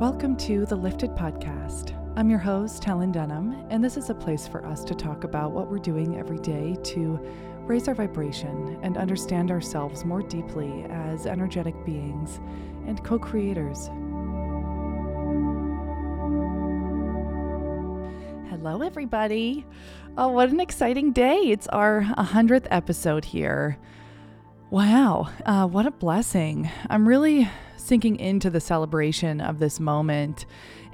Welcome to the Lifted Podcast. I'm your host, Helen Denham, and this is a place for us to talk about what we're doing every day to raise our vibration and understand ourselves more deeply as energetic beings and co creators. Hello, everybody. Oh, what an exciting day! It's our 100th episode here. Wow, uh, what a blessing. I'm really sinking into the celebration of this moment.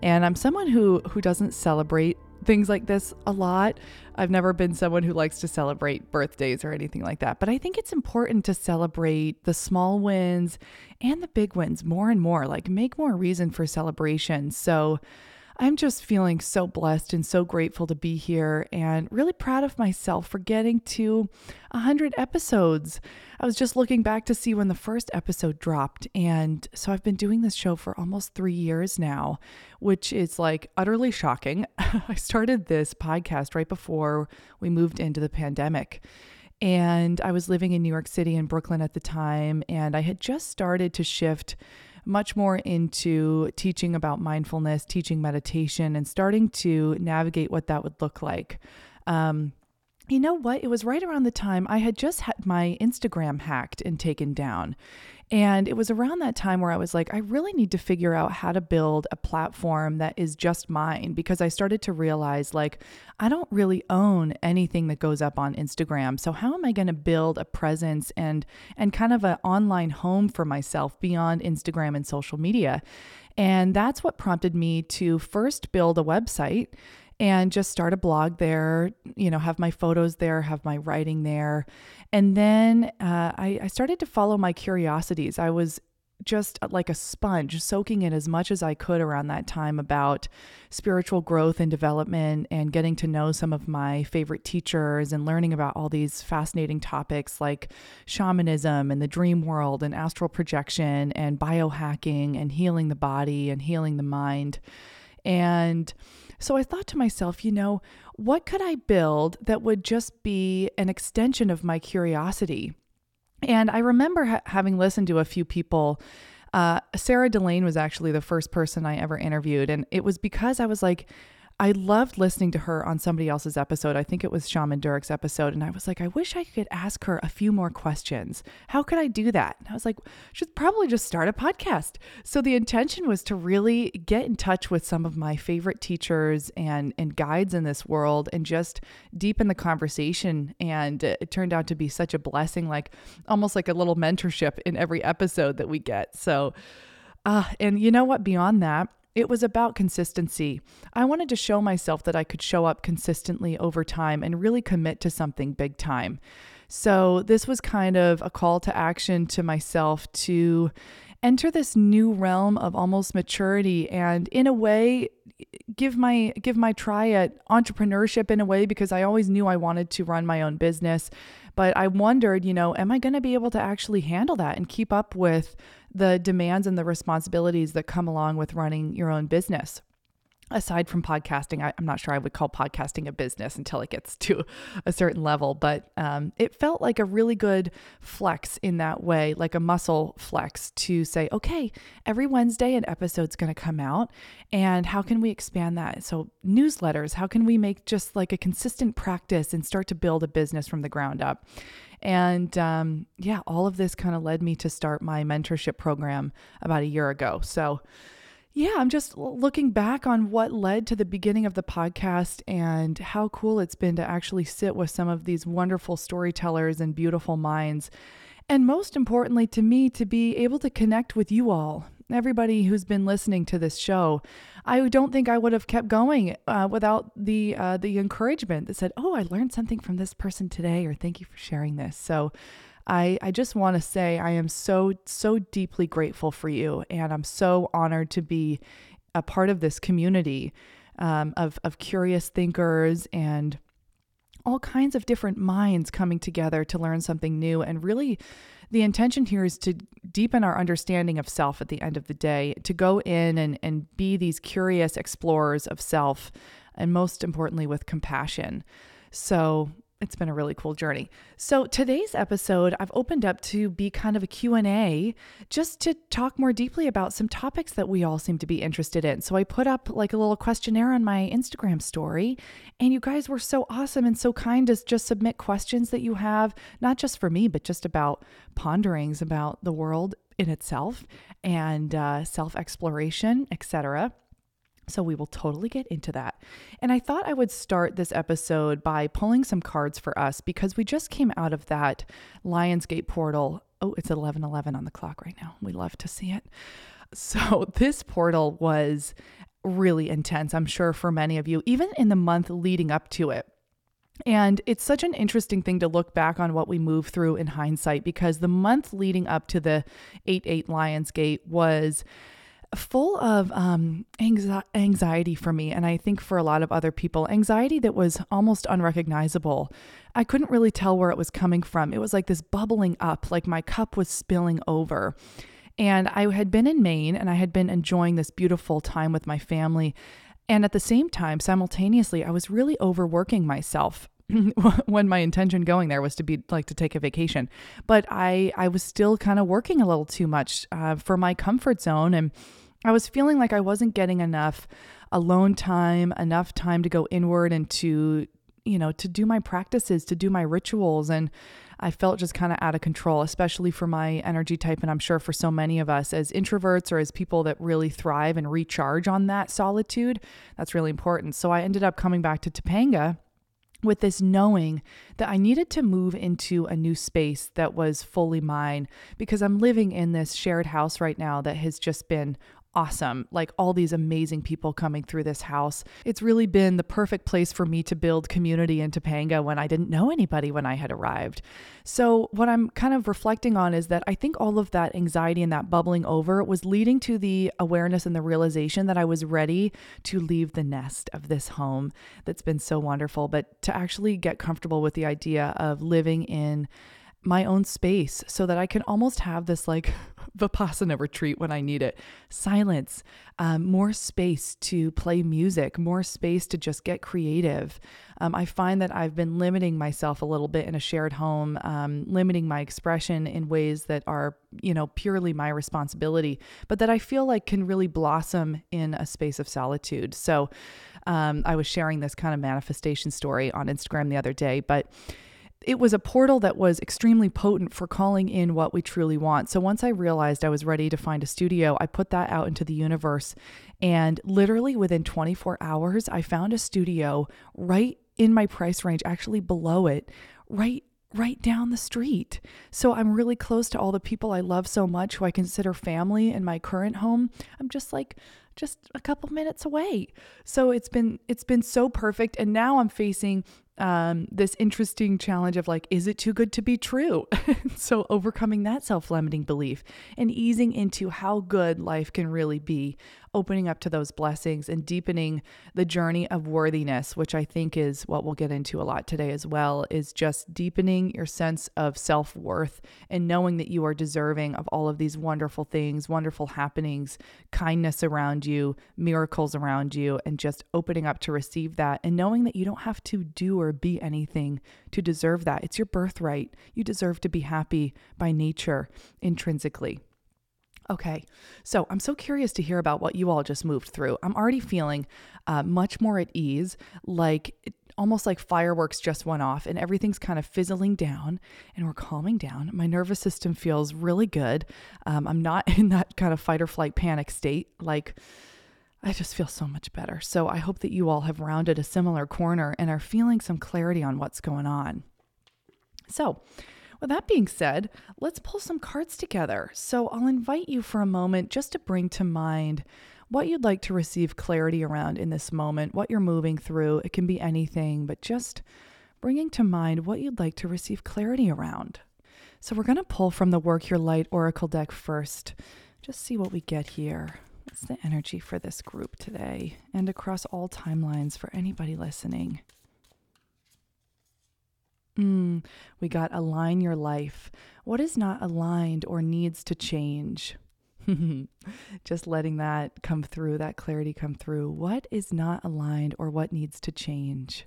And I'm someone who who doesn't celebrate things like this a lot. I've never been someone who likes to celebrate birthdays or anything like that, but I think it's important to celebrate the small wins and the big wins more and more, like make more reason for celebration. So I'm just feeling so blessed and so grateful to be here and really proud of myself for getting to 100 episodes. I was just looking back to see when the first episode dropped. And so I've been doing this show for almost three years now, which is like utterly shocking. I started this podcast right before we moved into the pandemic. And I was living in New York City and Brooklyn at the time. And I had just started to shift much more into teaching about mindfulness, teaching meditation, and starting to navigate what that would look like. Um, you know what? It was right around the time I had just had my Instagram hacked and taken down. And it was around that time where I was like, I really need to figure out how to build a platform that is just mine because I started to realize like I don't really own anything that goes up on Instagram. So how am I going to build a presence and and kind of an online home for myself beyond Instagram and social media? And that's what prompted me to first build a website and just start a blog there, you know, have my photos there, have my writing there. And then uh, I, I started to follow my curiosities. I was just uh, like a sponge, soaking in as much as I could around that time about spiritual growth and development and getting to know some of my favorite teachers and learning about all these fascinating topics like shamanism and the dream world and astral projection and biohacking and healing the body and healing the mind. And so I thought to myself, you know, what could I build that would just be an extension of my curiosity? And I remember ha- having listened to a few people. Uh, Sarah Delane was actually the first person I ever interviewed. And it was because I was like, I loved listening to her on somebody else's episode. I think it was Shaman Durek's episode. And I was like, I wish I could ask her a few more questions. How could I do that? And I was like, should probably just start a podcast. So the intention was to really get in touch with some of my favorite teachers and, and guides in this world and just deepen the conversation. And it turned out to be such a blessing, like almost like a little mentorship in every episode that we get. So, uh, and you know what? Beyond that, it was about consistency. I wanted to show myself that I could show up consistently over time and really commit to something big time. So, this was kind of a call to action to myself to enter this new realm of almost maturity and in a way give my give my try at entrepreneurship in a way because I always knew I wanted to run my own business but I wondered, you know, am I going to be able to actually handle that and keep up with the demands and the responsibilities that come along with running your own business? aside from podcasting, I, am not sure I would call podcasting a business until it gets to a certain level, but um, it felt like a really good flex in that way, like a muscle flex to say, okay, every Wednesday an episode's going to come out. And how can we expand that? So, newsletters, how can we make just like a consistent practice and start to build a business from the ground up? And um, yeah, all of this kind of led me to start my mentorship program about a year ago. So, yeah, I'm just looking back on what led to the beginning of the podcast and how cool it's been to actually sit with some of these wonderful storytellers and beautiful minds. And most importantly, to me, to be able to connect with you all, everybody who's been listening to this show. I don't think I would have kept going uh, without the uh, the encouragement that said, "Oh, I learned something from this person today," or "Thank you for sharing this." So I, I just want to say I am so, so deeply grateful for you. And I'm so honored to be a part of this community um, of, of curious thinkers and all kinds of different minds coming together to learn something new. And really, the intention here is to deepen our understanding of self at the end of the day, to go in and, and be these curious explorers of self, and most importantly, with compassion. So, it's been a really cool journey. So today's episode I've opened up to be kind of a Q&A just to talk more deeply about some topics that we all seem to be interested in. So I put up like a little questionnaire on my Instagram story and you guys were so awesome and so kind to just submit questions that you have not just for me but just about ponderings about the world in itself and uh, self-exploration, etc. So we will totally get into that. And I thought I would start this episode by pulling some cards for us because we just came out of that Lionsgate portal. Oh, it's 11:11 on the clock right now. We love to see it. So this portal was really intense, I'm sure for many of you, even in the month leading up to it. And it's such an interesting thing to look back on what we moved through in hindsight because the month leading up to the 8 8 Lionsgate was full of um, anxiety for me, and I think for a lot of other people, anxiety that was almost unrecognizable. I couldn't really tell where it was coming from. It was like this bubbling up, like my cup was spilling over. And I had been in Maine and I had been enjoying this beautiful time with my family. And at the same time, simultaneously, I was really overworking myself when my intention going there was to be like to take a vacation but i i was still kind of working a little too much uh, for my comfort zone and i was feeling like i wasn't getting enough alone time enough time to go inward and to you know to do my practices to do my rituals and I felt just kind of out of control, especially for my energy type. And I'm sure for so many of us as introverts or as people that really thrive and recharge on that solitude, that's really important. So I ended up coming back to Topanga with this knowing that I needed to move into a new space that was fully mine because I'm living in this shared house right now that has just been awesome. Like all these amazing people coming through this house. It's really been the perfect place for me to build community in Topanga when I didn't know anybody when I had arrived. So, what I'm kind of reflecting on is that I think all of that anxiety and that bubbling over was leading to the awareness and the realization that I was ready to leave the nest of this home that's been so wonderful, but to actually get comfortable with the idea of living in my own space so that I can almost have this like Vipassana retreat when I need it. Silence, um, more space to play music, more space to just get creative. Um, I find that I've been limiting myself a little bit in a shared home, um, limiting my expression in ways that are, you know, purely my responsibility, but that I feel like can really blossom in a space of solitude. So um, I was sharing this kind of manifestation story on Instagram the other day, but it was a portal that was extremely potent for calling in what we truly want. So once I realized I was ready to find a studio, I put that out into the universe. And literally within 24 hours, I found a studio right in my price range, actually below it, right right down the street. So I'm really close to all the people I love so much who I consider family in my current home. I'm just like just a couple minutes away. So it's been it's been so perfect and now I'm facing um, this interesting challenge of like, is it too good to be true? so, overcoming that self limiting belief and easing into how good life can really be, opening up to those blessings and deepening the journey of worthiness, which I think is what we'll get into a lot today as well, is just deepening your sense of self worth and knowing that you are deserving of all of these wonderful things, wonderful happenings, kindness around you, miracles around you, and just opening up to receive that and knowing that you don't have to do or be anything to deserve that. It's your birthright. You deserve to be happy by nature intrinsically. Okay, so I'm so curious to hear about what you all just moved through. I'm already feeling uh, much more at ease, like almost like fireworks just went off and everything's kind of fizzling down and we're calming down. My nervous system feels really good. Um, I'm not in that kind of fight or flight panic state. Like, I just feel so much better. So I hope that you all have rounded a similar corner and are feeling some clarity on what's going on. So, with that being said, let's pull some cards together. So I'll invite you for a moment just to bring to mind what you'd like to receive clarity around in this moment, what you're moving through. It can be anything, but just bringing to mind what you'd like to receive clarity around. So we're going to pull from the Work Your Light Oracle deck first. Just see what we get here. What's the energy for this group today and across all timelines for anybody listening? Mm, we got align your life. What is not aligned or needs to change? Just letting that come through, that clarity come through. What is not aligned or what needs to change?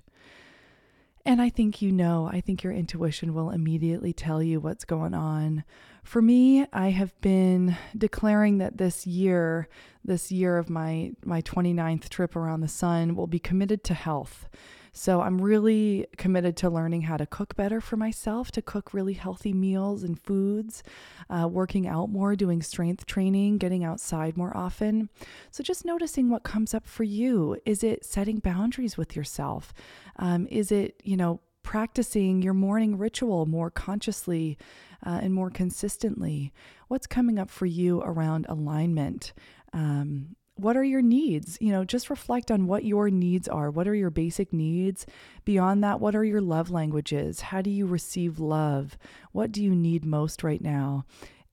And I think you know, I think your intuition will immediately tell you what's going on. For me, I have been declaring that this year, this year of my my 29th trip around the sun will be committed to health. So I'm really committed to learning how to cook better for myself, to cook really healthy meals and foods, uh, working out more, doing strength training, getting outside more often. So just noticing what comes up for you. Is it setting boundaries with yourself? Um, is it, you know, practicing your morning ritual more consciously uh, and more consistently? What's coming up for you around alignment? Um, what are your needs? You know, just reflect on what your needs are. What are your basic needs? Beyond that, what are your love languages? How do you receive love? What do you need most right now?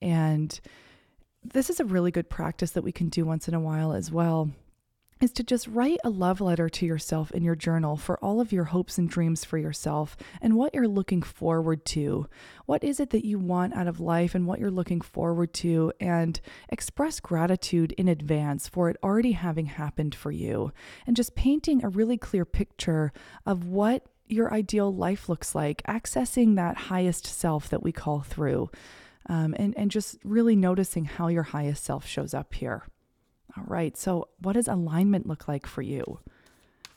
And this is a really good practice that we can do once in a while as well is to just write a love letter to yourself in your journal for all of your hopes and dreams for yourself and what you're looking forward to. What is it that you want out of life and what you're looking forward to? And express gratitude in advance for it already having happened for you. And just painting a really clear picture of what your ideal life looks like, accessing that highest self that we call through. Um, and, and just really noticing how your highest self shows up here. All right. So, what does alignment look like for you?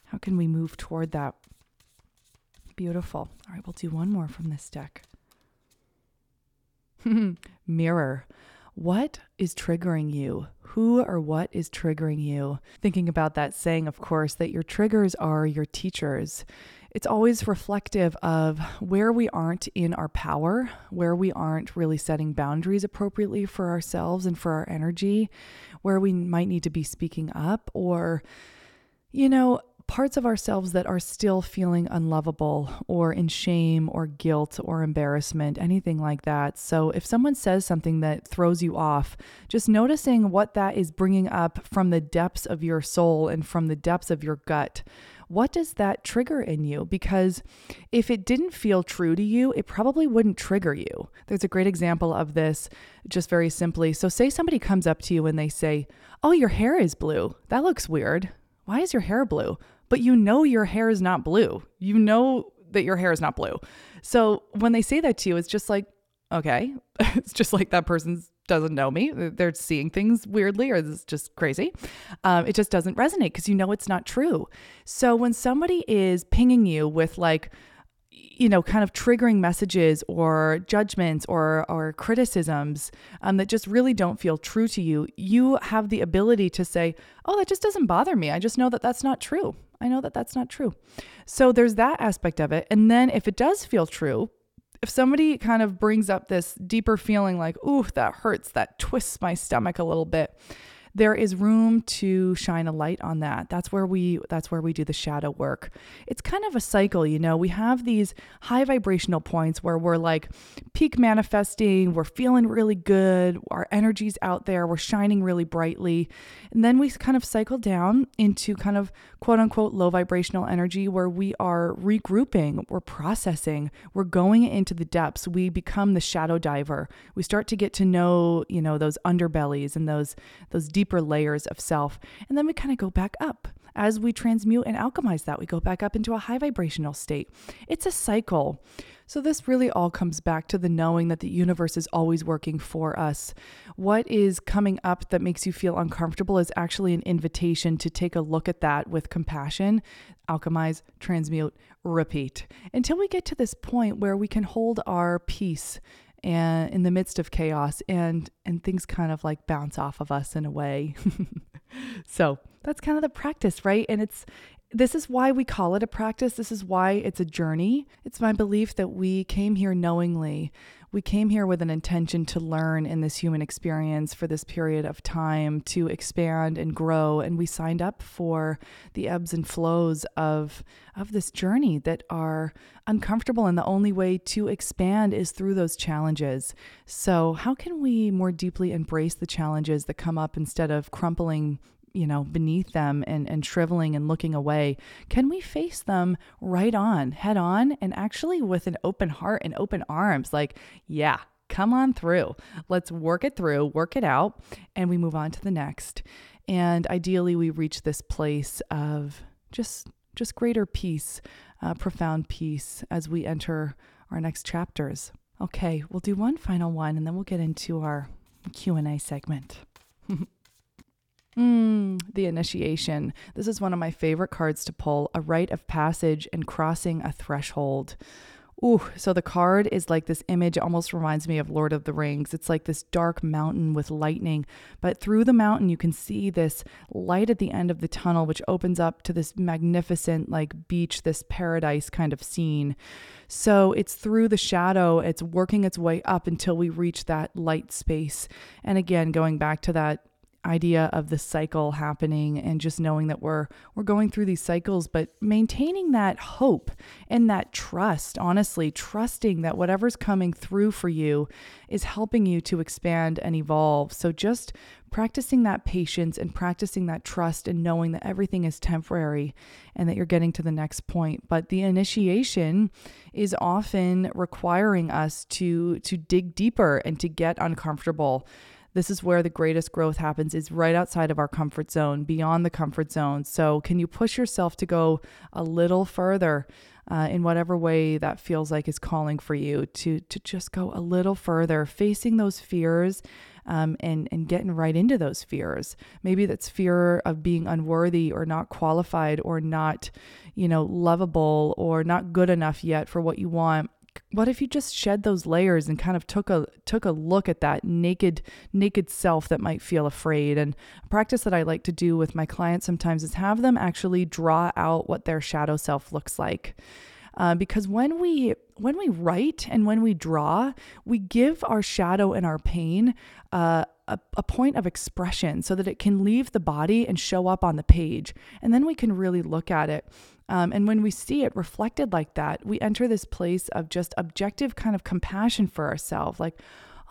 How can we move toward that? Beautiful. All right. We'll do one more from this deck. Mirror. What is triggering you? Who or what is triggering you? Thinking about that saying, of course, that your triggers are your teachers. It's always reflective of where we aren't in our power, where we aren't really setting boundaries appropriately for ourselves and for our energy, where we might need to be speaking up, or, you know, parts of ourselves that are still feeling unlovable or in shame or guilt or embarrassment, anything like that. So, if someone says something that throws you off, just noticing what that is bringing up from the depths of your soul and from the depths of your gut what does that trigger in you? Because if it didn't feel true to you, it probably wouldn't trigger you. There's a great example of this, just very simply. So, say somebody comes up to you and they say, Oh, your hair is blue. That looks weird. Why is your hair blue? But you know your hair is not blue. You know that your hair is not blue. So, when they say that to you, it's just like, okay, it's just like that person's doesn't know me. They're seeing things weirdly or it's just crazy. Um, it just doesn't resonate because you know it's not true. So when somebody is pinging you with like, you know, kind of triggering messages or judgments or or criticisms um, that just really don't feel true to you, you have the ability to say, "Oh, that just doesn't bother me. I just know that that's not true. I know that that's not true." So there's that aspect of it. And then if it does feel true, if somebody kind of brings up this deeper feeling like, ooh, that hurts, that twists my stomach a little bit, there is room to shine a light on that. That's where we that's where we do the shadow work. It's kind of a cycle, you know. We have these high vibrational points where we're like peak manifesting, we're feeling really good, our energy's out there, we're shining really brightly. And then we kind of cycle down into kind of quote unquote low vibrational energy where we are regrouping, we're processing, we're going into the depths. We become the shadow diver. We start to get to know, you know, those underbellies and those those deep deeper layers of self. And then we kind of go back up. As we transmute and alchemize that, we go back up into a high vibrational state. It's a cycle. So, this really all comes back to the knowing that the universe is always working for us. What is coming up that makes you feel uncomfortable is actually an invitation to take a look at that with compassion, alchemize, transmute, repeat until we get to this point where we can hold our peace and in the midst of chaos and and things kind of like bounce off of us in a way. so, that's kind of the practice, right? And it's this is why we call it a practice. This is why it's a journey. It's my belief that we came here knowingly we came here with an intention to learn in this human experience for this period of time to expand and grow and we signed up for the ebbs and flows of of this journey that are uncomfortable and the only way to expand is through those challenges. So, how can we more deeply embrace the challenges that come up instead of crumpling you know, beneath them and, and shriveling and looking away? Can we face them right on, head on, and actually with an open heart and open arms? Like, yeah, come on through. Let's work it through, work it out, and we move on to the next. And ideally, we reach this place of just just greater peace, uh, profound peace as we enter our next chapters. Okay, we'll do one final one and then we'll get into our Q&A segment. Mm, the initiation. This is one of my favorite cards to pull a rite of passage and crossing a threshold. Ooh, so the card is like this image, almost reminds me of Lord of the Rings. It's like this dark mountain with lightning, but through the mountain, you can see this light at the end of the tunnel, which opens up to this magnificent, like beach, this paradise kind of scene. So it's through the shadow, it's working its way up until we reach that light space. And again, going back to that idea of the cycle happening and just knowing that we're we're going through these cycles but maintaining that hope and that trust honestly trusting that whatever's coming through for you is helping you to expand and evolve. So just practicing that patience and practicing that trust and knowing that everything is temporary and that you're getting to the next point. But the initiation is often requiring us to to dig deeper and to get uncomfortable this is where the greatest growth happens is right outside of our comfort zone beyond the comfort zone. So can you push yourself to go a little further uh, in whatever way that feels like is calling for you to to just go a little further facing those fears um, and and getting right into those fears? Maybe that's fear of being unworthy or not qualified or not you know lovable or not good enough yet for what you want what if you just shed those layers and kind of took a took a look at that naked naked self that might feel afraid? And a practice that I like to do with my clients sometimes is have them actually draw out what their shadow self looks like. Uh, because when we when we write and when we draw we give our shadow and our pain uh, a, a point of expression so that it can leave the body and show up on the page. And then we can really look at it um, and when we see it reflected like that, we enter this place of just objective kind of compassion for ourselves. Like,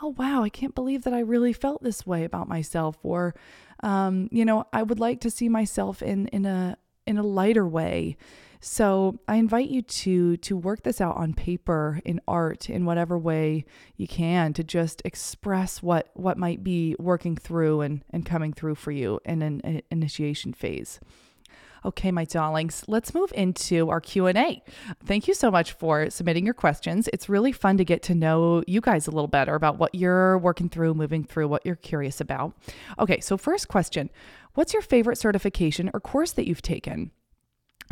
oh, wow, I can't believe that I really felt this way about myself. Or, um, you know, I would like to see myself in, in a, in a lighter way. So I invite you to to work this out on paper, in art, in whatever way you can, to just express what what might be working through and and coming through for you in an, an initiation phase. Okay, my darlings, let's move into our Q&A. Thank you so much for submitting your questions. It's really fun to get to know you guys a little better about what you're working through, moving through, what you're curious about. Okay, so first question, what's your favorite certification or course that you've taken?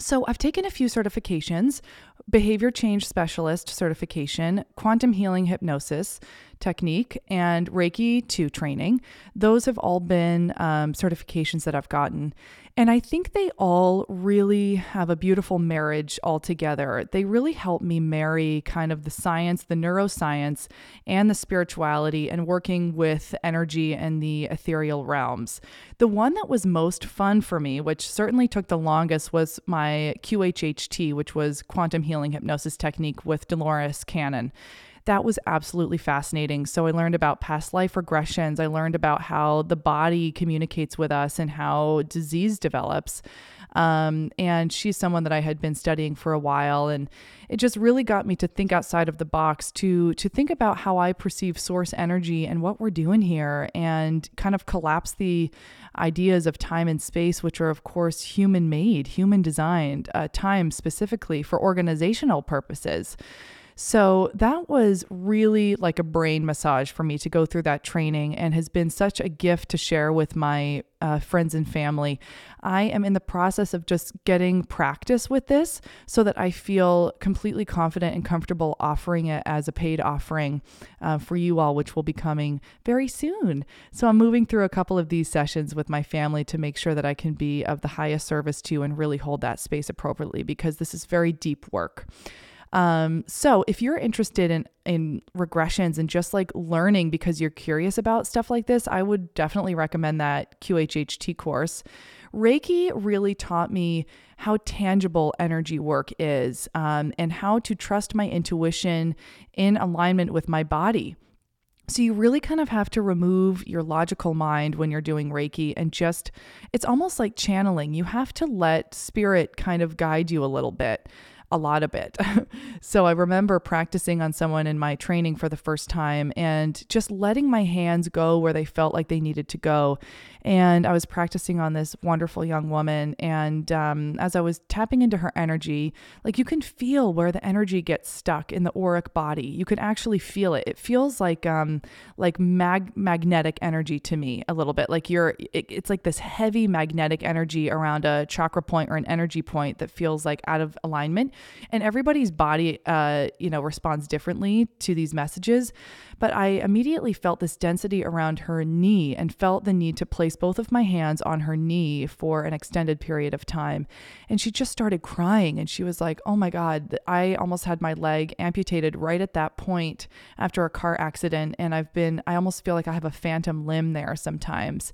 So, I've taken a few certifications behavior change specialist certification, quantum healing hypnosis technique, and Reiki 2 training. Those have all been um, certifications that I've gotten. And I think they all really have a beautiful marriage all together. They really help me marry kind of the science, the neuroscience, and the spirituality, and working with energy and the ethereal realms. The one that was most fun for me, which certainly took the longest, was my QHHT, which was quantum healing hypnosis technique with Dolores Cannon that was absolutely fascinating. So I learned about past life regressions. I learned about how the body communicates with us and how disease develops. Um, and she's someone that I had been studying for a while, and it just really got me to think outside of the box to to think about how I perceive source energy and what we're doing here, and kind of collapse the ideas of time and space, which are of course human made, human designed, uh, time specifically for organizational purposes. So that was really like a brain massage for me to go through that training and has been such a gift to share with my uh, friends and family. I am in the process of just getting practice with this so that I feel completely confident and comfortable offering it as a paid offering uh, for you all, which will be coming very soon. So I'm moving through a couple of these sessions with my family to make sure that I can be of the highest service to you and really hold that space appropriately because this is very deep work. Um, so if you're interested in in regressions and just like learning because you're curious about stuff like this, I would definitely recommend that QHHT course. Reiki really taught me how tangible energy work is um, and how to trust my intuition in alignment with my body. So, you really kind of have to remove your logical mind when you're doing Reiki and just, it's almost like channeling. You have to let spirit kind of guide you a little bit. A lot of it. so I remember practicing on someone in my training for the first time and just letting my hands go where they felt like they needed to go. And I was practicing on this wonderful young woman. And um, as I was tapping into her energy, like you can feel where the energy gets stuck in the auric body. You can actually feel it. It feels like um, like mag- magnetic energy to me a little bit. Like you're, it, it's like this heavy magnetic energy around a chakra point or an energy point that feels like out of alignment. And everybody's body, uh, you know, responds differently to these messages. But I immediately felt this density around her knee and felt the need to place both of my hands on her knee for an extended period of time. And she just started crying and she was like, Oh my God, I almost had my leg amputated right at that point after a car accident. And I've been, I almost feel like I have a phantom limb there sometimes.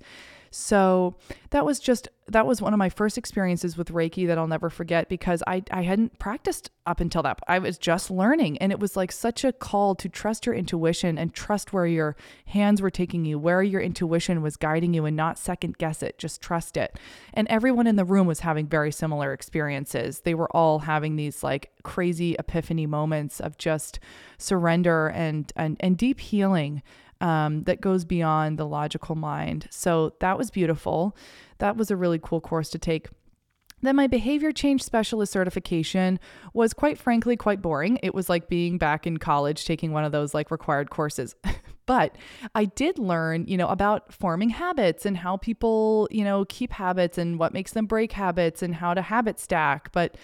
So that was just that was one of my first experiences with Reiki that I'll never forget because I I hadn't practiced up until that. I was just learning and it was like such a call to trust your intuition and trust where your hands were taking you, where your intuition was guiding you and not second guess it, just trust it. And everyone in the room was having very similar experiences. They were all having these like crazy epiphany moments of just surrender and and and deep healing um, that goes beyond the logical mind. So that was beautiful. That was a really cool course to take. Then my behavior change specialist certification was quite frankly quite boring. It was like being back in college taking one of those like required courses. but I did learn, you know, about forming habits and how people, you know, keep habits and what makes them break habits and how to habit stack. But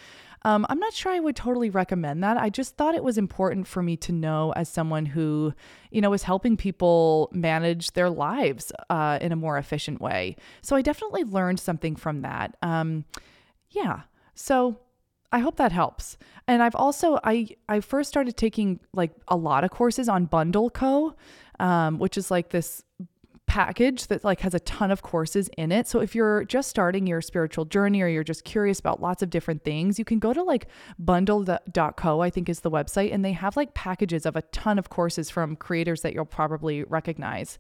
um, I'm not sure I would totally recommend that. I just thought it was important for me to know as someone who, you know, is helping people manage their lives uh, in a more efficient way. So I definitely learned something from that. Um, yeah. So I hope that helps. And I've also I I first started taking like a lot of courses on Bundle Co, um, which is like this package that like has a ton of courses in it. So if you're just starting your spiritual journey or you're just curious about lots of different things, you can go to like bundle.co, I think is the website, and they have like packages of a ton of courses from creators that you'll probably recognize.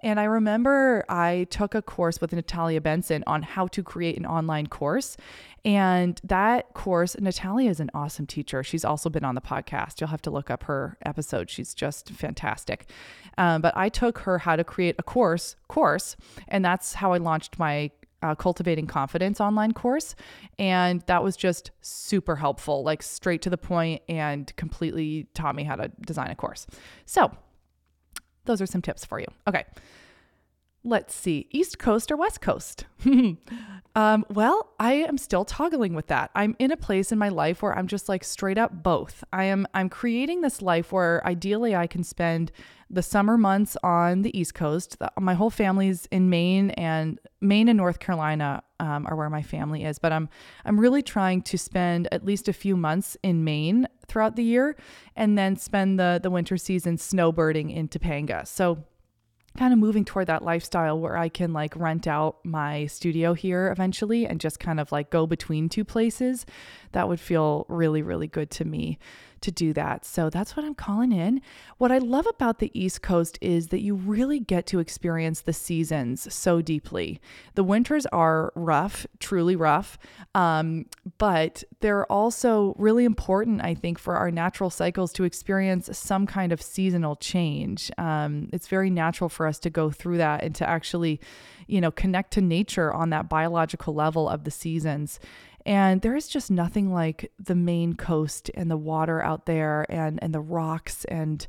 And I remember I took a course with Natalia Benson on how to create an online course. And that course, Natalia is an awesome teacher. She's also been on the podcast. You'll have to look up her episode. She's just fantastic. Um, but I took her how to create a course course, and that's how I launched my uh, cultivating confidence online course and that was just super helpful like straight to the point and completely taught me how to design a course so those are some tips for you. Okay. Let's see, East Coast or West Coast? um, well, I am still toggling with that. I'm in a place in my life where I'm just like straight up both. I am I'm creating this life where ideally I can spend the summer months on the East Coast. The, my whole family's in Maine and Maine and North Carolina um, are where my family is. But I'm I'm really trying to spend at least a few months in Maine throughout the year, and then spend the the winter season snowbirding in Topanga. So kind of moving toward that lifestyle where I can like rent out my studio here eventually and just kind of like go between two places. That would feel really, really good to me to do that. So that's what I'm calling in. What I love about the East Coast is that you really get to experience the seasons so deeply. The winters are rough, truly rough, um, but they're also really important, I think, for our natural cycles to experience some kind of seasonal change. Um, it's very natural for us to go through that and to actually, you know, connect to nature on that biological level of the seasons. And there is just nothing like the Maine coast and the water out there and, and the rocks and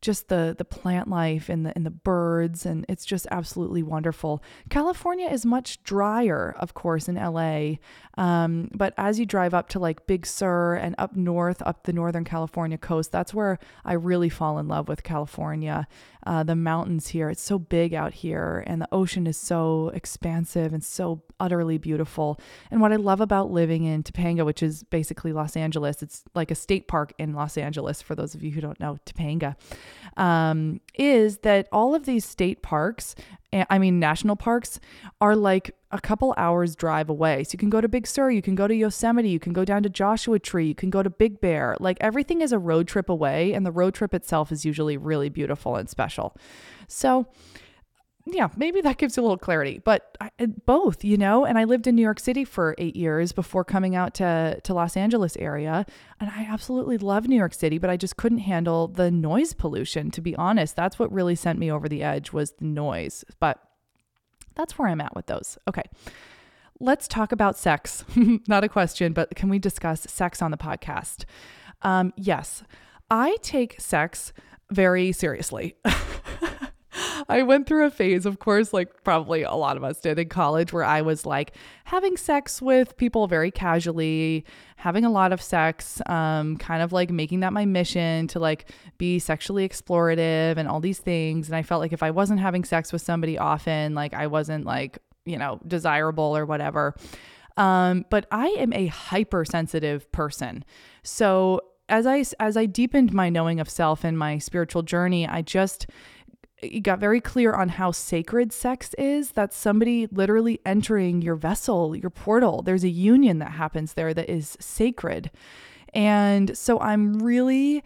just the the plant life and the and the birds and it's just absolutely wonderful. California is much drier, of course, in LA, um, but as you drive up to like Big Sur and up north, up the Northern California coast, that's where I really fall in love with California. Uh, the mountains here, it's so big out here, and the ocean is so expansive and so utterly beautiful. And what I love about living in Topanga, which is basically Los Angeles, it's like a state park in Los Angeles, for those of you who don't know Topanga, um, is that all of these state parks I mean, national parks are like a couple hours drive away. So you can go to Big Sur, you can go to Yosemite, you can go down to Joshua Tree, you can go to Big Bear. Like everything is a road trip away, and the road trip itself is usually really beautiful and special. So yeah, maybe that gives you a little clarity, but I, both, you know. And I lived in New York City for eight years before coming out to to Los Angeles area, and I absolutely love New York City, but I just couldn't handle the noise pollution. To be honest, that's what really sent me over the edge was the noise. But that's where I'm at with those. Okay, let's talk about sex. Not a question, but can we discuss sex on the podcast? Um, yes, I take sex very seriously. I went through a phase, of course, like probably a lot of us did in college, where I was like having sex with people very casually, having a lot of sex, um, kind of like making that my mission to like be sexually explorative and all these things. And I felt like if I wasn't having sex with somebody often, like I wasn't like, you know, desirable or whatever. Um, but I am a hypersensitive person. So as I as I deepened my knowing of self and my spiritual journey, I just it got very clear on how sacred sex is. That's somebody literally entering your vessel, your portal. There's a union that happens there that is sacred. And so I'm really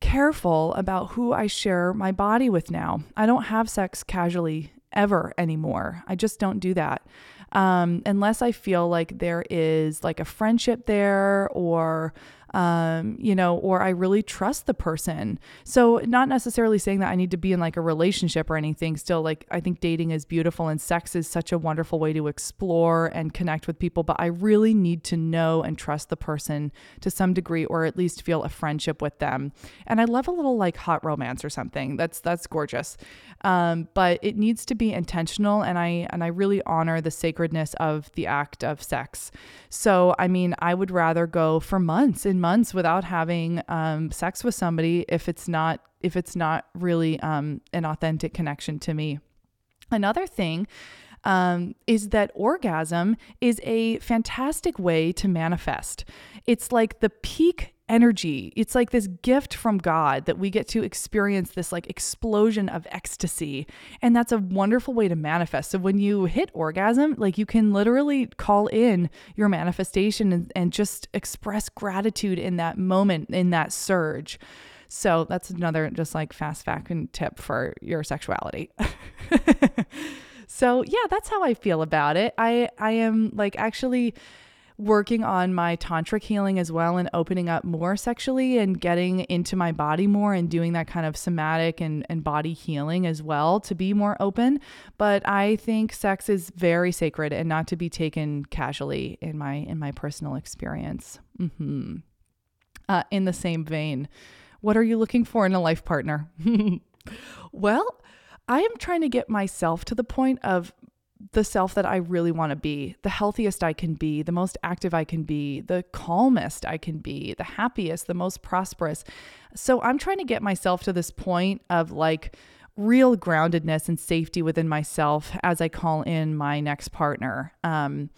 careful about who I share my body with now. I don't have sex casually ever anymore. I just don't do that. Um, unless I feel like there is like a friendship there or um, you know, or I really trust the person. So, not necessarily saying that I need to be in like a relationship or anything. Still, like, I think dating is beautiful and sex is such a wonderful way to explore and connect with people. But I really need to know and trust the person to some degree, or at least feel a friendship with them. And I love a little like hot romance or something. That's that's gorgeous. Um, but it needs to be intentional, and I and I really honor the sacredness of the act of sex. So, I mean, I would rather go for months and months without having um, sex with somebody if it's not if it's not really um, an authentic connection to me. Another thing um, is that orgasm is a fantastic way to manifest. It's like the peak energy. It's like this gift from God that we get to experience this like explosion of ecstasy. And that's a wonderful way to manifest. So when you hit orgasm, like you can literally call in your manifestation and, and just express gratitude in that moment, in that surge. So that's another just like fast fact and tip for your sexuality. so yeah, that's how I feel about it. I I am like actually working on my tantric healing as well and opening up more sexually and getting into my body more and doing that kind of somatic and, and body healing as well to be more open. But I think sex is very sacred and not to be taken casually in my in my personal experience. Mm-hmm. Uh, in the same vein, what are you looking for in a life partner? well, I am trying to get myself to the point of the self that I really want to be, the healthiest I can be, the most active I can be, the calmest I can be, the happiest, the most prosperous. So I'm trying to get myself to this point of like real groundedness and safety within myself as I call in my next partner. Um,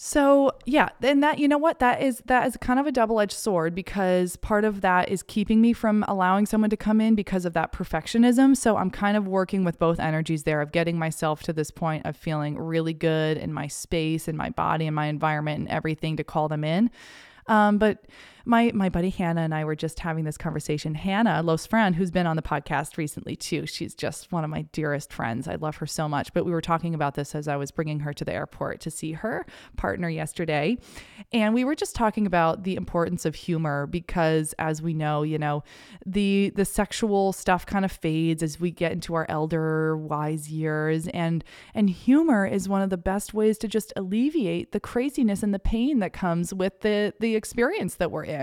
so yeah, and that you know what that is that is kind of a double-edged sword because part of that is keeping me from allowing someone to come in because of that perfectionism. So I'm kind of working with both energies there of getting myself to this point of feeling really good in my space and my body and my environment and everything to call them in. Um, but my my buddy Hannah and I were just having this conversation. Hannah Los friend, who's been on the podcast recently too, she's just one of my dearest friends. I love her so much. But we were talking about this as I was bringing her to the airport to see her partner yesterday, and we were just talking about the importance of humor because, as we know, you know, the the sexual stuff kind of fades as we get into our elder wise years, and and humor is one of the best ways to just alleviate the craziness and the pain that comes with the the experience that we're in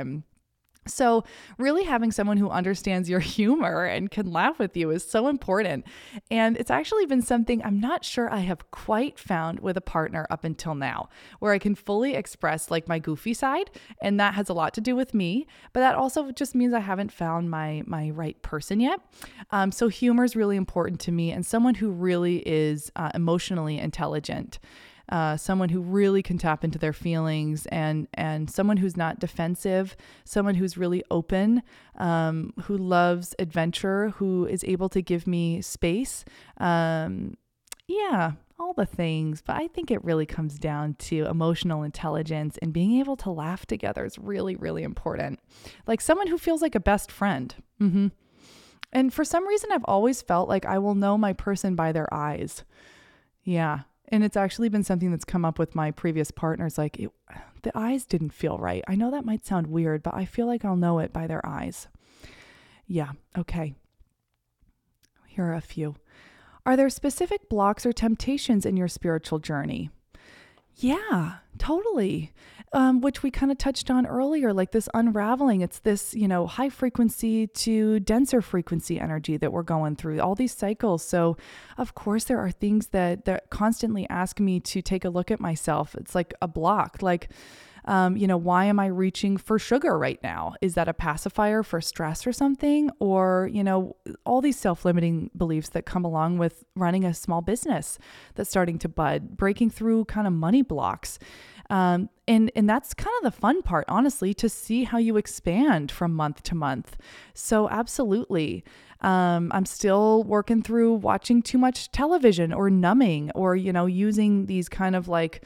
So, really having someone who understands your humor and can laugh with you is so important. And it's actually been something I'm not sure I have quite found with a partner up until now, where I can fully express like my goofy side, and that has a lot to do with me. But that also just means I haven't found my my right person yet. Um, so, humor is really important to me, and someone who really is uh, emotionally intelligent uh, someone who really can tap into their feelings and and someone who's not defensive, someone who's really open, um, who loves adventure, who is able to give me space. Um, yeah, all the things, but I think it really comes down to emotional intelligence and being able to laugh together is really, really important. Like someone who feels like a best friend. Mm-hmm. And for some reason, I've always felt like I will know my person by their eyes. Yeah. And it's actually been something that's come up with my previous partners. Like, it, the eyes didn't feel right. I know that might sound weird, but I feel like I'll know it by their eyes. Yeah. Okay. Here are a few. Are there specific blocks or temptations in your spiritual journey? Yeah, totally. Um, which we kind of touched on earlier, like this unraveling. It's this, you know, high frequency to denser frequency energy that we're going through, all these cycles. So, of course, there are things that, that constantly ask me to take a look at myself. It's like a block. Like, um, you know, why am I reaching for sugar right now? Is that a pacifier for stress or something? Or, you know, all these self limiting beliefs that come along with running a small business that's starting to bud, breaking through kind of money blocks. Um, and and that's kind of the fun part, honestly, to see how you expand from month to month. So absolutely, um, I'm still working through watching too much television or numbing or you know using these kind of like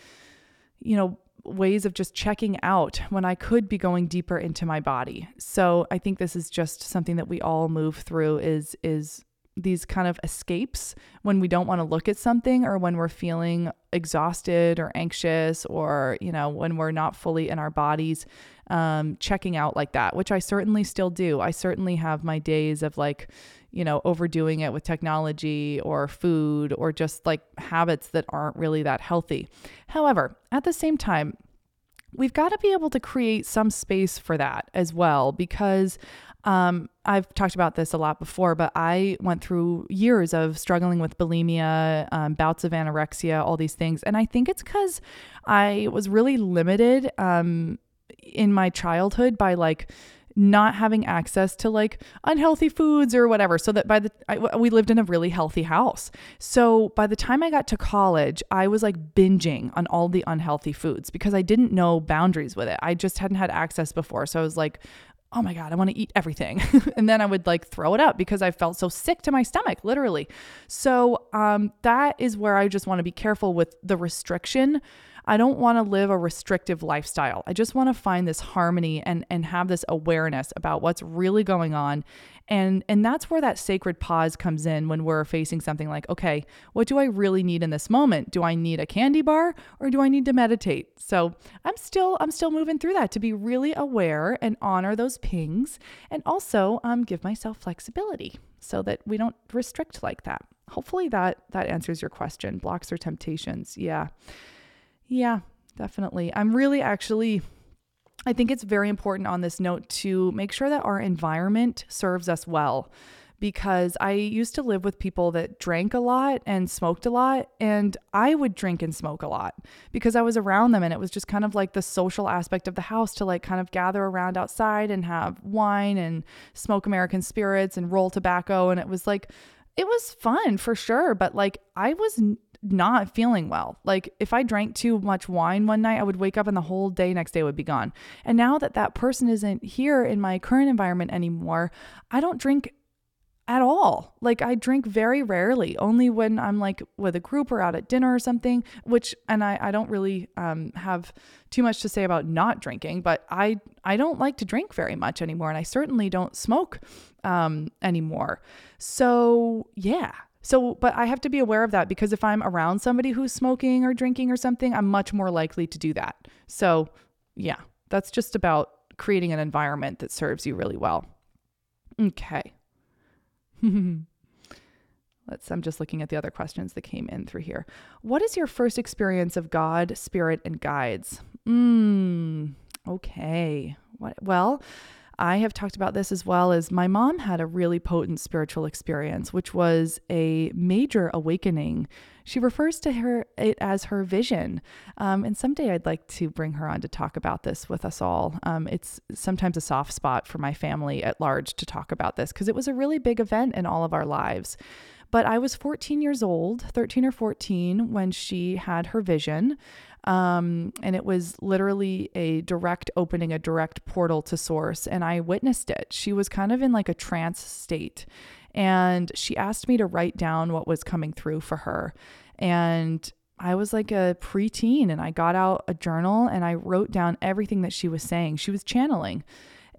you know ways of just checking out when I could be going deeper into my body. So I think this is just something that we all move through is is these kind of escapes when we don't want to look at something or when we're feeling exhausted or anxious or you know when we're not fully in our bodies um, checking out like that which i certainly still do i certainly have my days of like you know, overdoing it with technology or food or just like habits that aren't really that healthy. However, at the same time, we've got to be able to create some space for that as well because um, I've talked about this a lot before, but I went through years of struggling with bulimia, um, bouts of anorexia, all these things. And I think it's because I was really limited um, in my childhood by like, not having access to like unhealthy foods or whatever. So that by the, I, we lived in a really healthy house. So by the time I got to college, I was like binging on all the unhealthy foods because I didn't know boundaries with it. I just hadn't had access before. So I was like, oh my God, I want to eat everything. and then I would like throw it up because I felt so sick to my stomach, literally. So um, that is where I just want to be careful with the restriction I don't want to live a restrictive lifestyle. I just want to find this harmony and and have this awareness about what's really going on. And and that's where that sacred pause comes in when we're facing something like, okay, what do I really need in this moment? Do I need a candy bar or do I need to meditate? So, I'm still I'm still moving through that to be really aware and honor those pings and also um give myself flexibility so that we don't restrict like that. Hopefully that that answers your question. Blocks or temptations. Yeah. Yeah, definitely. I'm really actually I think it's very important on this note to make sure that our environment serves us well because I used to live with people that drank a lot and smoked a lot. And I would drink and smoke a lot because I was around them. And it was just kind of like the social aspect of the house to like kind of gather around outside and have wine and smoke American spirits and roll tobacco. And it was like, it was fun for sure. But like, I was not feeling well. Like if I drank too much wine one night, I would wake up and the whole day next day would be gone. And now that that person isn't here in my current environment anymore, I don't drink at all. Like I drink very rarely, only when I'm like with a group or out at dinner or something, which and I, I don't really um, have too much to say about not drinking, but I I don't like to drink very much anymore and I certainly don't smoke um, anymore. So yeah, so, but I have to be aware of that because if I'm around somebody who's smoking or drinking or something, I'm much more likely to do that. So, yeah, that's just about creating an environment that serves you really well. Okay. Let's I'm just looking at the other questions that came in through here. What is your first experience of God, spirit and guides? Mm, okay. What well, I have talked about this as well as my mom had a really potent spiritual experience, which was a major awakening. She refers to her it as her vision, um, and someday I'd like to bring her on to talk about this with us all. Um, it's sometimes a soft spot for my family at large to talk about this because it was a really big event in all of our lives. But I was 14 years old, 13 or 14, when she had her vision. Um, and it was literally a direct opening, a direct portal to source. And I witnessed it. She was kind of in like a trance state. And she asked me to write down what was coming through for her. And I was like a preteen and I got out a journal and I wrote down everything that she was saying. She was channeling.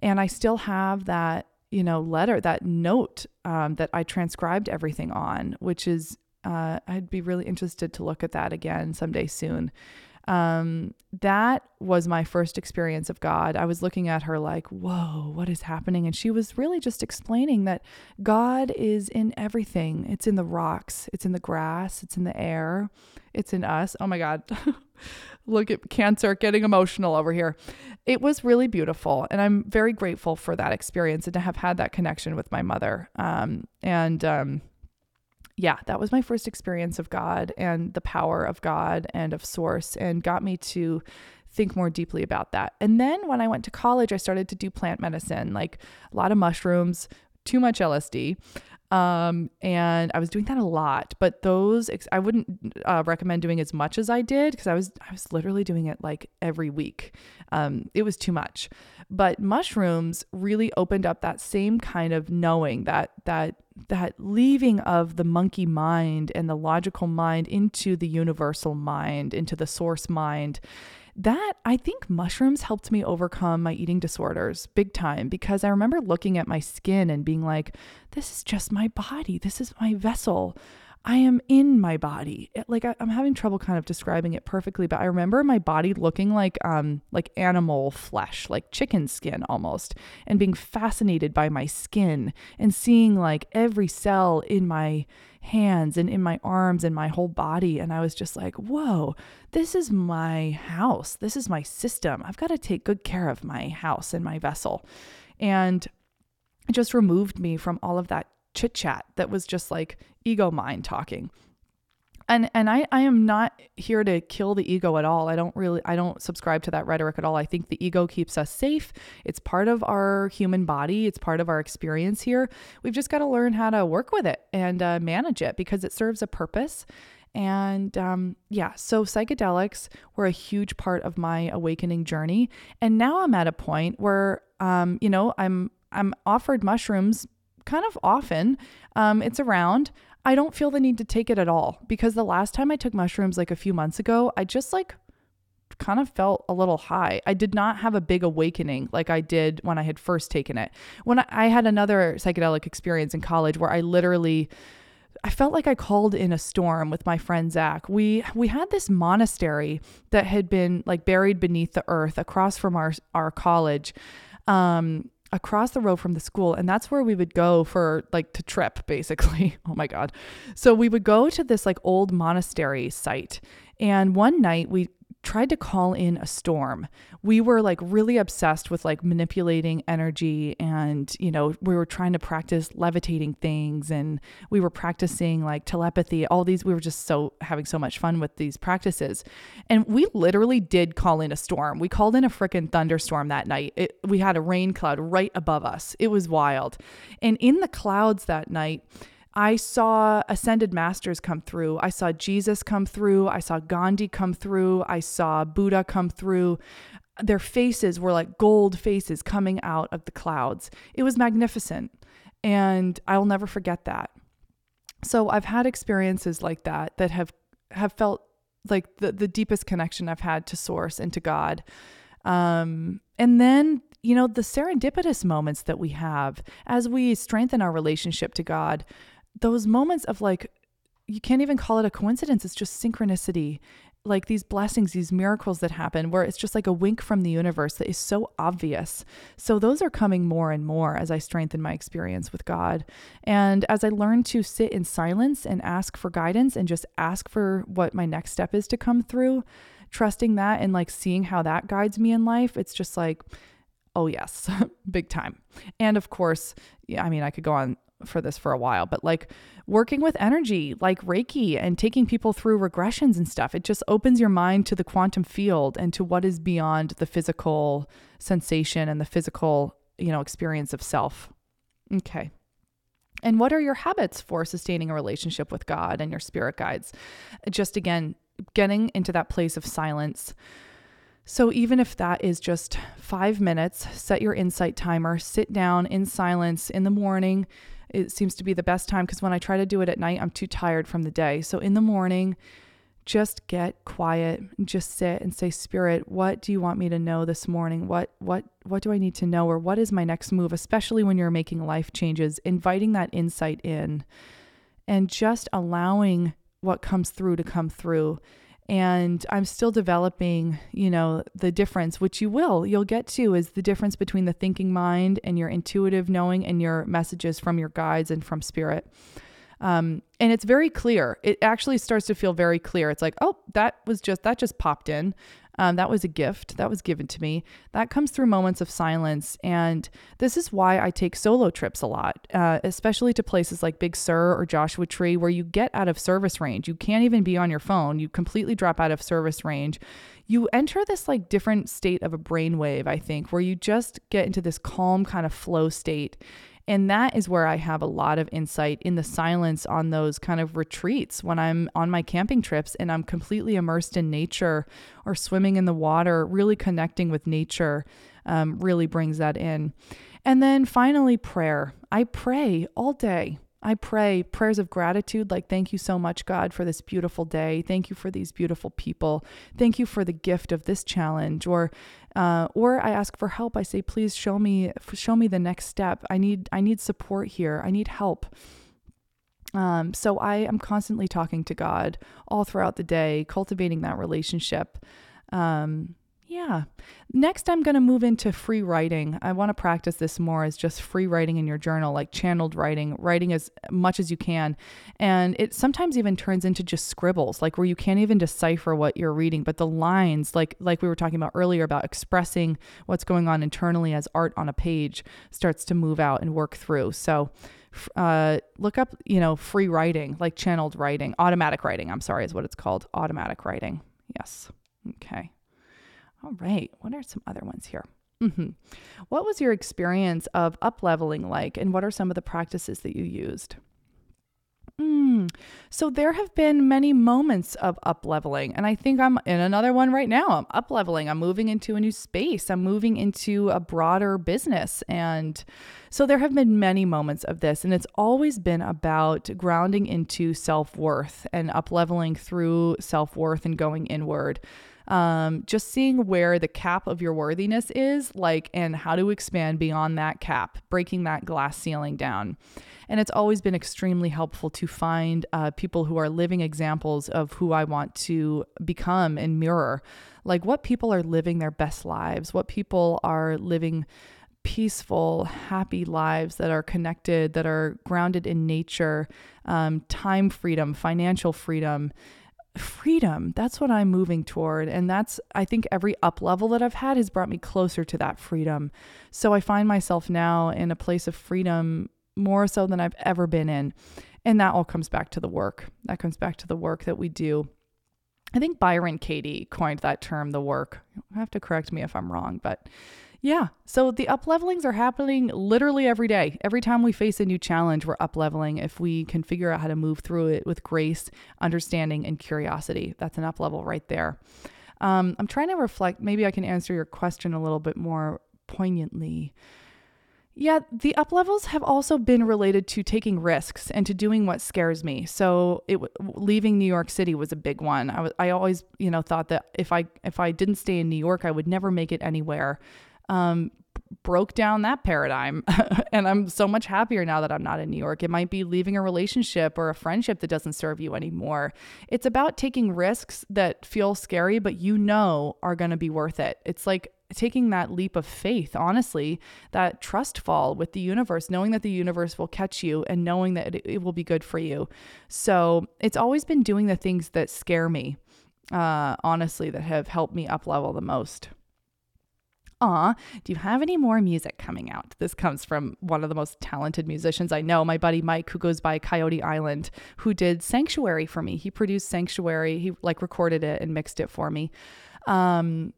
And I still have that you know, letter, that note um, that I transcribed everything on, which is, uh, I'd be really interested to look at that again someday soon. Um, that was my first experience of God. I was looking at her like, whoa, what is happening? And she was really just explaining that God is in everything. It's in the rocks, it's in the grass, it's in the air, it's in us. Oh my God. Look at cancer getting emotional over here. It was really beautiful. And I'm very grateful for that experience and to have had that connection with my mother. Um, and, um, yeah, that was my first experience of God and the power of God and of Source, and got me to think more deeply about that. And then when I went to college, I started to do plant medicine, like a lot of mushrooms, too much LSD. Um, and I was doing that a lot, but those I wouldn't uh, recommend doing as much as I did because I was I was literally doing it like every week. Um, it was too much, but mushrooms really opened up that same kind of knowing that that that leaving of the monkey mind and the logical mind into the universal mind, into the source mind that I think mushrooms helped me overcome my eating disorders big time because I remember looking at my skin and being like, this is just my body. This is my vessel. I am in my body. It, like I, am having trouble kind of describing it perfectly, but I remember my body looking like um like animal flesh, like chicken skin almost, and being fascinated by my skin and seeing like every cell in my hands and in my arms and my whole body and I was just like, "Whoa, this is my house. This is my system. I've got to take good care of my house and my vessel." And it just removed me from all of that chit chat that was just like ego mind talking. And and I, I am not here to kill the ego at all. I don't really I don't subscribe to that rhetoric at all. I think the ego keeps us safe. It's part of our human body. It's part of our experience here. We've just got to learn how to work with it and uh, manage it because it serves a purpose. And um, yeah, so psychedelics were a huge part of my awakening journey. And now I'm at a point where, um, you know, I'm I'm offered mushrooms kind of often. Um, it's around. I don't feel the need to take it at all because the last time I took mushrooms like a few months ago, I just like kind of felt a little high. I did not have a big awakening like I did when I had first taken it. When I had another psychedelic experience in college where I literally I felt like I called in a storm with my friend Zach. We we had this monastery that had been like buried beneath the earth across from our our college. Um, across the road from the school and that's where we would go for like to trip basically. Oh my god. So we would go to this like old monastery site and one night we tried to call in a storm. We were like really obsessed with like manipulating energy and, you know, we were trying to practice levitating things and we were practicing like telepathy, all these. We were just so having so much fun with these practices. And we literally did call in a storm. We called in a freaking thunderstorm that night. It, we had a rain cloud right above us. It was wild. And in the clouds that night, I saw ascended masters come through. I saw Jesus come through. I saw Gandhi come through. I saw Buddha come through. Their faces were like gold faces coming out of the clouds. It was magnificent. And I'll never forget that. So I've had experiences like that that have have felt like the, the deepest connection I've had to source and to God. Um, and then, you know, the serendipitous moments that we have as we strengthen our relationship to God, those moments of like, you can't even call it a coincidence. It's just synchronicity, like these blessings, these miracles that happen, where it's just like a wink from the universe that is so obvious. So, those are coming more and more as I strengthen my experience with God. And as I learn to sit in silence and ask for guidance and just ask for what my next step is to come through, trusting that and like seeing how that guides me in life, it's just like, oh, yes, big time. And of course, yeah, I mean, I could go on for this for a while, but like working with energy, like Reiki and taking people through regressions and stuff, it just opens your mind to the quantum field and to what is beyond the physical sensation and the physical, you know, experience of self. Okay. And what are your habits for sustaining a relationship with God and your spirit guides? Just again, getting into that place of silence. So, even if that is just five minutes, set your insight timer, sit down in silence in the morning, it seems to be the best time because when I try to do it at night, I'm too tired from the day. So in the morning, just get quiet just sit and say spirit what do you want me to know this morning? What what what do i need to know? Or what is my next move? Especially when you're making life changes inviting that insight in and just allowing what comes through to come through and i'm still developing you know the difference which you will you'll get to is the difference between the thinking mind and your intuitive knowing and your messages from your guides and from spirit um, and it's very clear. It actually starts to feel very clear. It's like, oh, that was just, that just popped in. Um, that was a gift that was given to me. That comes through moments of silence. And this is why I take solo trips a lot, uh, especially to places like Big Sur or Joshua Tree, where you get out of service range. You can't even be on your phone. You completely drop out of service range. You enter this like different state of a brainwave, I think, where you just get into this calm kind of flow state. And that is where I have a lot of insight in the silence on those kind of retreats when I'm on my camping trips and I'm completely immersed in nature or swimming in the water, really connecting with nature um, really brings that in. And then finally, prayer. I pray all day. I pray prayers of gratitude, like, thank you so much, God, for this beautiful day. Thank you for these beautiful people. Thank you for the gift of this challenge. Or, uh, or I ask for help. I say, please show me, show me the next step. I need, I need support here. I need help. Um, so I am constantly talking to God all throughout the day, cultivating that relationship. Um, yeah. Next, I'm going to move into free writing. I want to practice this more as just free writing in your journal, like channeled writing, writing as much as you can. And it sometimes even turns into just scribbles, like where you can't even decipher what you're reading, but the lines, like like we were talking about earlier about expressing what's going on internally as art on a page, starts to move out and work through. So, uh, look up, you know, free writing, like channeled writing, automatic writing. I'm sorry, is what it's called, automatic writing. Yes. Okay. All right. What are some other ones here? Mm-hmm. What was your experience of up leveling like, and what are some of the practices that you used? Mm. So there have been many moments of up leveling, and I think I'm in another one right now. I'm up leveling. I'm moving into a new space. I'm moving into a broader business, and so there have been many moments of this, and it's always been about grounding into self worth and up leveling through self worth and going inward um, just seeing where the cap of your worthiness is, like, and how to expand beyond that cap, breaking that glass ceiling down. And it's always been extremely helpful to find uh, people who are living examples of who I want to become and mirror. Like what people are living their best lives, what people are living peaceful, happy lives that are connected, that are grounded in nature, um, time freedom, financial freedom, freedom. That's what i'm moving toward. And that's i think every up level that i've had has brought me closer to that freedom. So i find myself now in a place of freedom more so than i've ever been in. And that all comes back to the work. That comes back to the work that we do. I think byron katie coined that term the work. You have to correct me if i'm wrong but yeah. So the up levelings are happening literally every day. Every time we face a new challenge, we're up leveling if we can figure out how to move through it with grace, understanding, and curiosity. That's an up level right there. Um, I'm trying to reflect. Maybe I can answer your question a little bit more poignantly. Yeah, the up levels have also been related to taking risks and to doing what scares me. So, it leaving New York City was a big one. I I always, you know, thought that if I if I didn't stay in New York, I would never make it anywhere um, broke down that paradigm. and I'm so much happier now that I'm not in New York. It might be leaving a relationship or a friendship that doesn't serve you anymore. It's about taking risks that feel scary, but you know are going to be worth it. It's like taking that leap of faith, honestly, that trust fall with the universe, knowing that the universe will catch you and knowing that it, it will be good for you. So it's always been doing the things that scare me, uh, honestly, that have helped me up level the most. Aw, do you have any more music coming out? This comes from one of the most talented musicians I know, my buddy Mike, who goes by Coyote Island, who did Sanctuary for me. He produced Sanctuary, he like recorded it and mixed it for me. Um,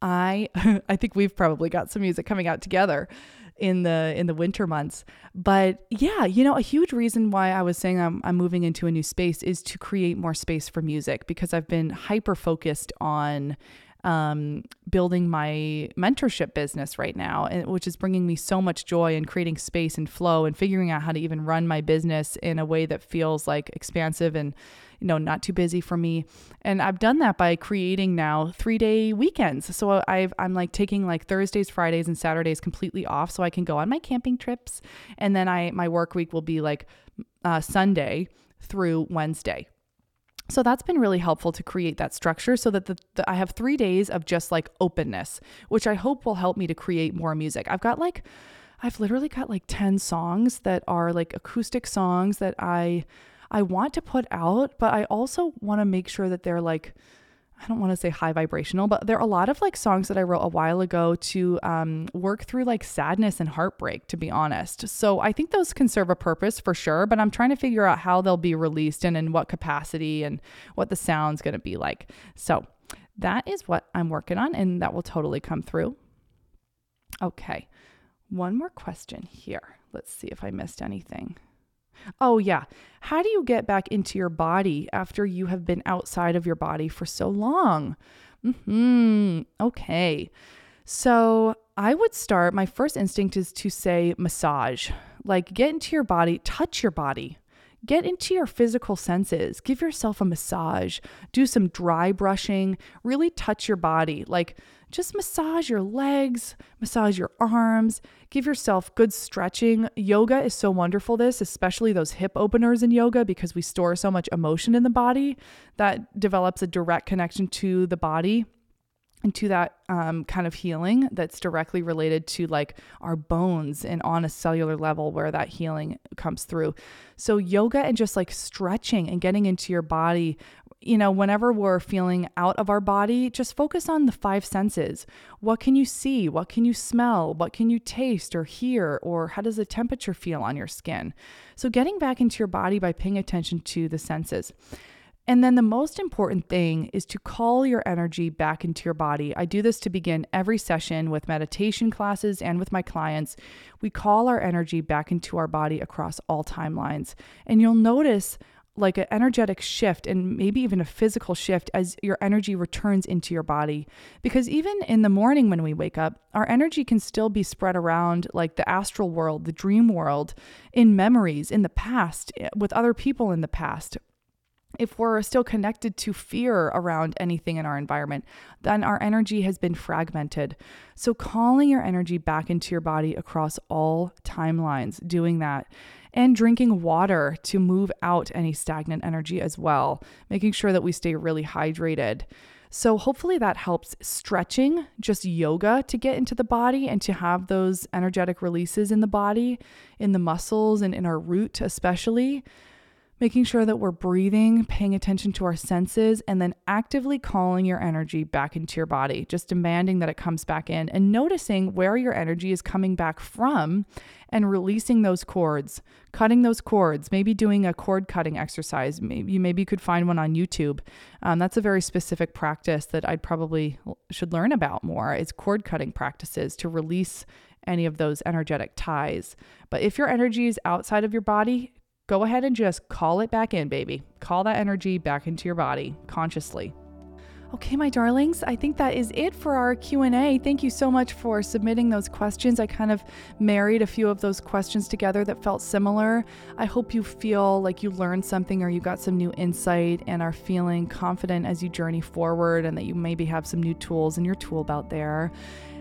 I I think we've probably got some music coming out together in the in the winter months. But yeah, you know, a huge reason why I was saying I'm I'm moving into a new space is to create more space for music because I've been hyper focused on um, building my mentorship business right now, which is bringing me so much joy and creating space and flow and figuring out how to even run my business in a way that feels like expansive and you know not too busy for me. And i've done that by creating now three day weekends. So i've i'm like taking like thursdays fridays and saturdays completely off so i can go on my camping trips. And then i my work week will be like uh, sunday through wednesday so that's been really helpful to create that structure so that the, the, I have three days of just like openness, which I hope will help me to create more music. I've got like, I've literally got like 10 songs that are like acoustic songs that I I want to put out, but I also want to make sure that they're like, I don't want to say high vibrational, but there are a lot of like songs that I wrote a while ago to um, work through like sadness and heartbreak, to be honest. So I think those can serve a purpose for sure, but I'm trying to figure out how they'll be released and in what capacity and what the sound's going to be like. So that is what I'm working on, and that will totally come through. Okay, one more question here. Let's see if I missed anything. Oh, yeah. How do you get back into your body after you have been outside of your body for so long? Hmm. Okay. So I would start, my first instinct is to say massage. Like get into your body, touch your body. Get into your physical senses. Give yourself a massage. Do some dry brushing. Really touch your body. Like just massage your legs, massage your arms, give yourself good stretching. Yoga is so wonderful, this, especially those hip openers in yoga, because we store so much emotion in the body that develops a direct connection to the body and to that um, kind of healing that's directly related to like our bones and on a cellular level where that healing comes through. So, yoga and just like stretching and getting into your body you know, whenever we're feeling out of our body, just focus on the five senses. What can you see? What can you smell? What can you taste or hear? Or how does the temperature feel on your skin? So, getting back into your body by paying attention to the senses. And then the most important thing is to call your energy back into your body. I do this to begin every session with meditation classes and with my clients. We call our energy back into our body across all timelines. And you'll notice like an energetic shift and maybe even a physical shift as your energy returns into your body. Because even in the morning when we wake up, our energy can still be spread around like the astral world, the dream world, in memories, in the past, eh, with other people in the past. If we're still connected to fear around anything in our environment, then our energy has been fragmented. So, calling your energy back into your body across all timelines, doing that and drinking water to move out any stagnant energy as well, making sure that we stay really hydrated. So, hopefully, that helps stretching, just yoga to get into the body and to have those energetic releases in the body, in the muscles, and in our root, especially making sure that we're breathing, paying attention to our senses, and then actively calling your energy back into your body, just demanding that it comes back in and noticing where your energy is coming back from and releasing those cords, cutting those cords, maybe doing a cord cutting exercise. Maybe you maybe could find one on YouTube. Um, that's a very specific practice that I'd probably should learn about more is cord cutting practices to release any of those energetic ties. But if your energy is outside of your body, go ahead and just call it back in, baby. Call that energy back into your body consciously. Okay, my darlings, I think that is it for our Q&A. Thank you so much for submitting those questions. I kind of married a few of those questions together that felt similar. I hope you feel like you learned something or you got some new insight and are feeling confident as you journey forward and that you maybe have some new tools in your tool belt there.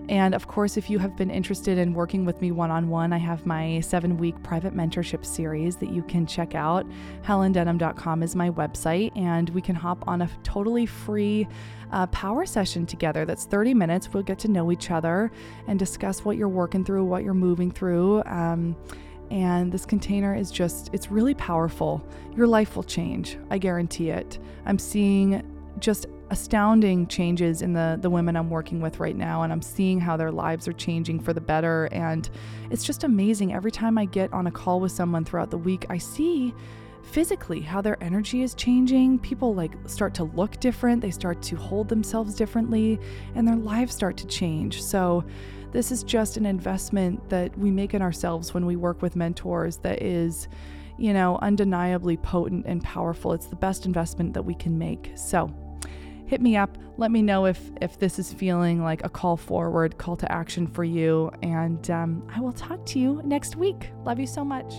And of course, if you have been interested in working with me one on one, I have my seven week private mentorship series that you can check out. HelenDenham.com is my website, and we can hop on a totally free uh, power session together that's 30 minutes. We'll get to know each other and discuss what you're working through, what you're moving through. Um, and this container is just, it's really powerful. Your life will change. I guarantee it. I'm seeing just astounding changes in the the women I'm working with right now and I'm seeing how their lives are changing for the better. And it's just amazing. Every time I get on a call with someone throughout the week I see physically how their energy is changing. People like start to look different. They start to hold themselves differently and their lives start to change. So this is just an investment that we make in ourselves when we work with mentors that is you know undeniably potent and powerful. It's the best investment that we can make. So hit me up. Let me know if if this is feeling like a call forward, call to action for you. And um, I will talk to you next week. Love you so much.